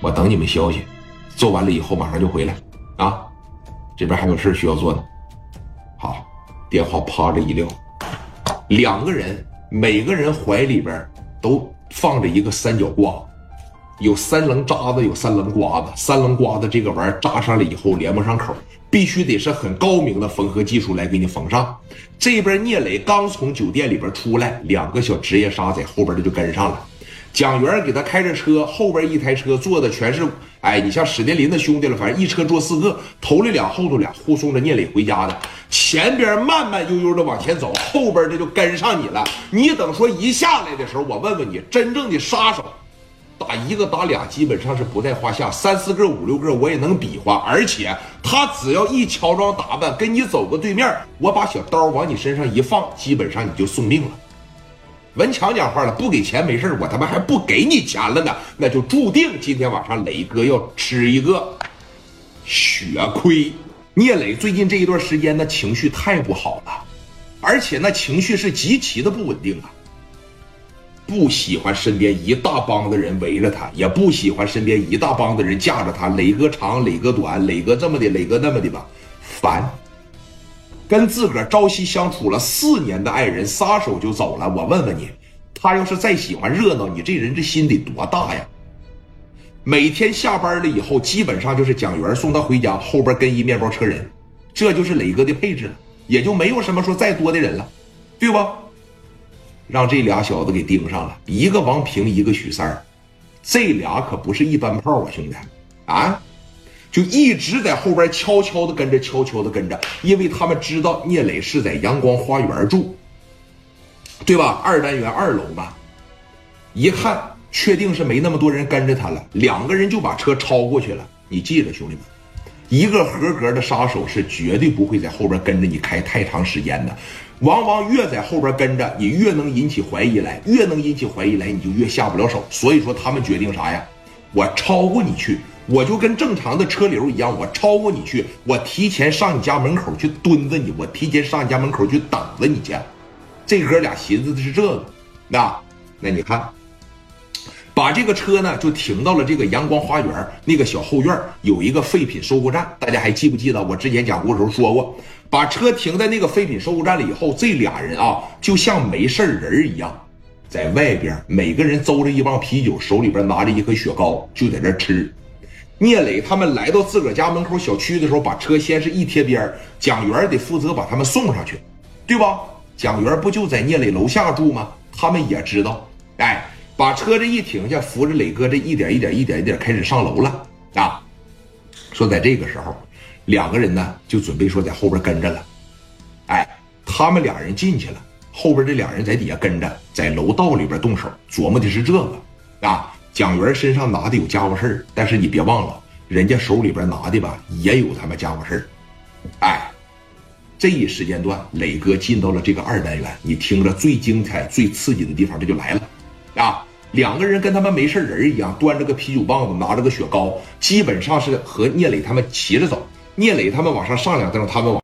我等你们消息，做完了以后马上就回来啊。这边还有事需要做呢。好，电话啪着一撂，两个人每个人怀里边都放着一个三角瓜，有三棱渣子，有三棱瓜子。三棱瓜子这个玩意儿扎上了以后连不上口，必须得是很高明的缝合技术来给你缝上。这边聂磊刚从酒店里边出来，两个小职业杀在后边的就跟上了。蒋元给他开着车，后边一台车坐的全是，哎，你像史殿林的兄弟了，反正一车坐四个，头里俩，后头俩，护送着聂磊回家的。前边慢慢悠悠的往前走，后边这就跟上你了。你等说一下来的时候，我问问你，真正的杀手，打一个打俩基本上是不在话下，三四个五六个我也能比划。而且他只要一乔装打扮，跟你走个对面，我把小刀往你身上一放，基本上你就送命了。文强讲话了，不给钱没事我他妈还不给你钱了呢，那就注定今天晚上磊哥要吃一个血亏。聂磊最近这一段时间的情绪太不好了，而且那情绪是极其的不稳定啊。不喜欢身边一大帮的人围着他，也不喜欢身边一大帮的人架着他。磊哥长，磊哥短，磊哥这么的，磊哥那么的吧，烦。跟自个儿朝夕相处了四年的爱人撒手就走了，我问问你，他要是再喜欢热闹，你这人这心得多大呀？每天下班了以后，基本上就是蒋元送他回家，后边跟一面包车人，这就是磊哥的配置了，也就没有什么说再多的人了，对不？让这俩小子给盯上了，一个王平，一个许三儿，这俩可不是一般炮啊，兄弟啊！就一直在后边悄悄的跟着，悄悄的跟着，因为他们知道聂磊是在阳光花园住，对吧？二单元二楼嘛。一看，确定是没那么多人跟着他了，两个人就把车超过去了。你记着，兄弟们，一个合格的杀手是绝对不会在后边跟着你开太长时间的，往往越在后边跟着，你越能引起怀疑来，越能引起怀疑来，你就越下不了手。所以说，他们决定啥呀？我超过你去。我就跟正常的车流一样，我超过你去，我提前上你家门口去蹲着你，我提前上你家门口去等着你去。这哥俩寻思的是这个，那那你看，把这个车呢就停到了这个阳光花园那个小后院，有一个废品收购站，大家还记不记得我之前讲故事时候说过？把车停在那个废品收购站了以后，这俩人啊就像没事人一样，在外边每个人邹着一帮啤酒，手里边拿着一颗雪糕，就在这吃。聂磊他们来到自个儿家门口小区的时候，把车先是一贴边蒋元得负责把他们送上去，对吧？蒋元不就在聂磊楼下住吗？他们也知道，哎，把车这一停下，扶着磊哥这一点一点一点一点开始上楼了啊。说在这个时候，两个人呢就准备说在后边跟着了，哎，他们俩人进去了，后边这俩人在底下跟着，在楼道里边动手，琢磨的是这个啊。蒋元身上拿的有家伙事儿，但是你别忘了，人家手里边拿的吧也有他妈家伙事儿。哎，这一时间段，磊哥进到了这个二单元，你听着最精彩、最刺激的地方，这就来了。啊！两个人跟他们没事人一样，端着个啤酒棒子，拿着个雪糕，基本上是和聂磊他们骑着走。聂磊他们往上上两蹬，他们往。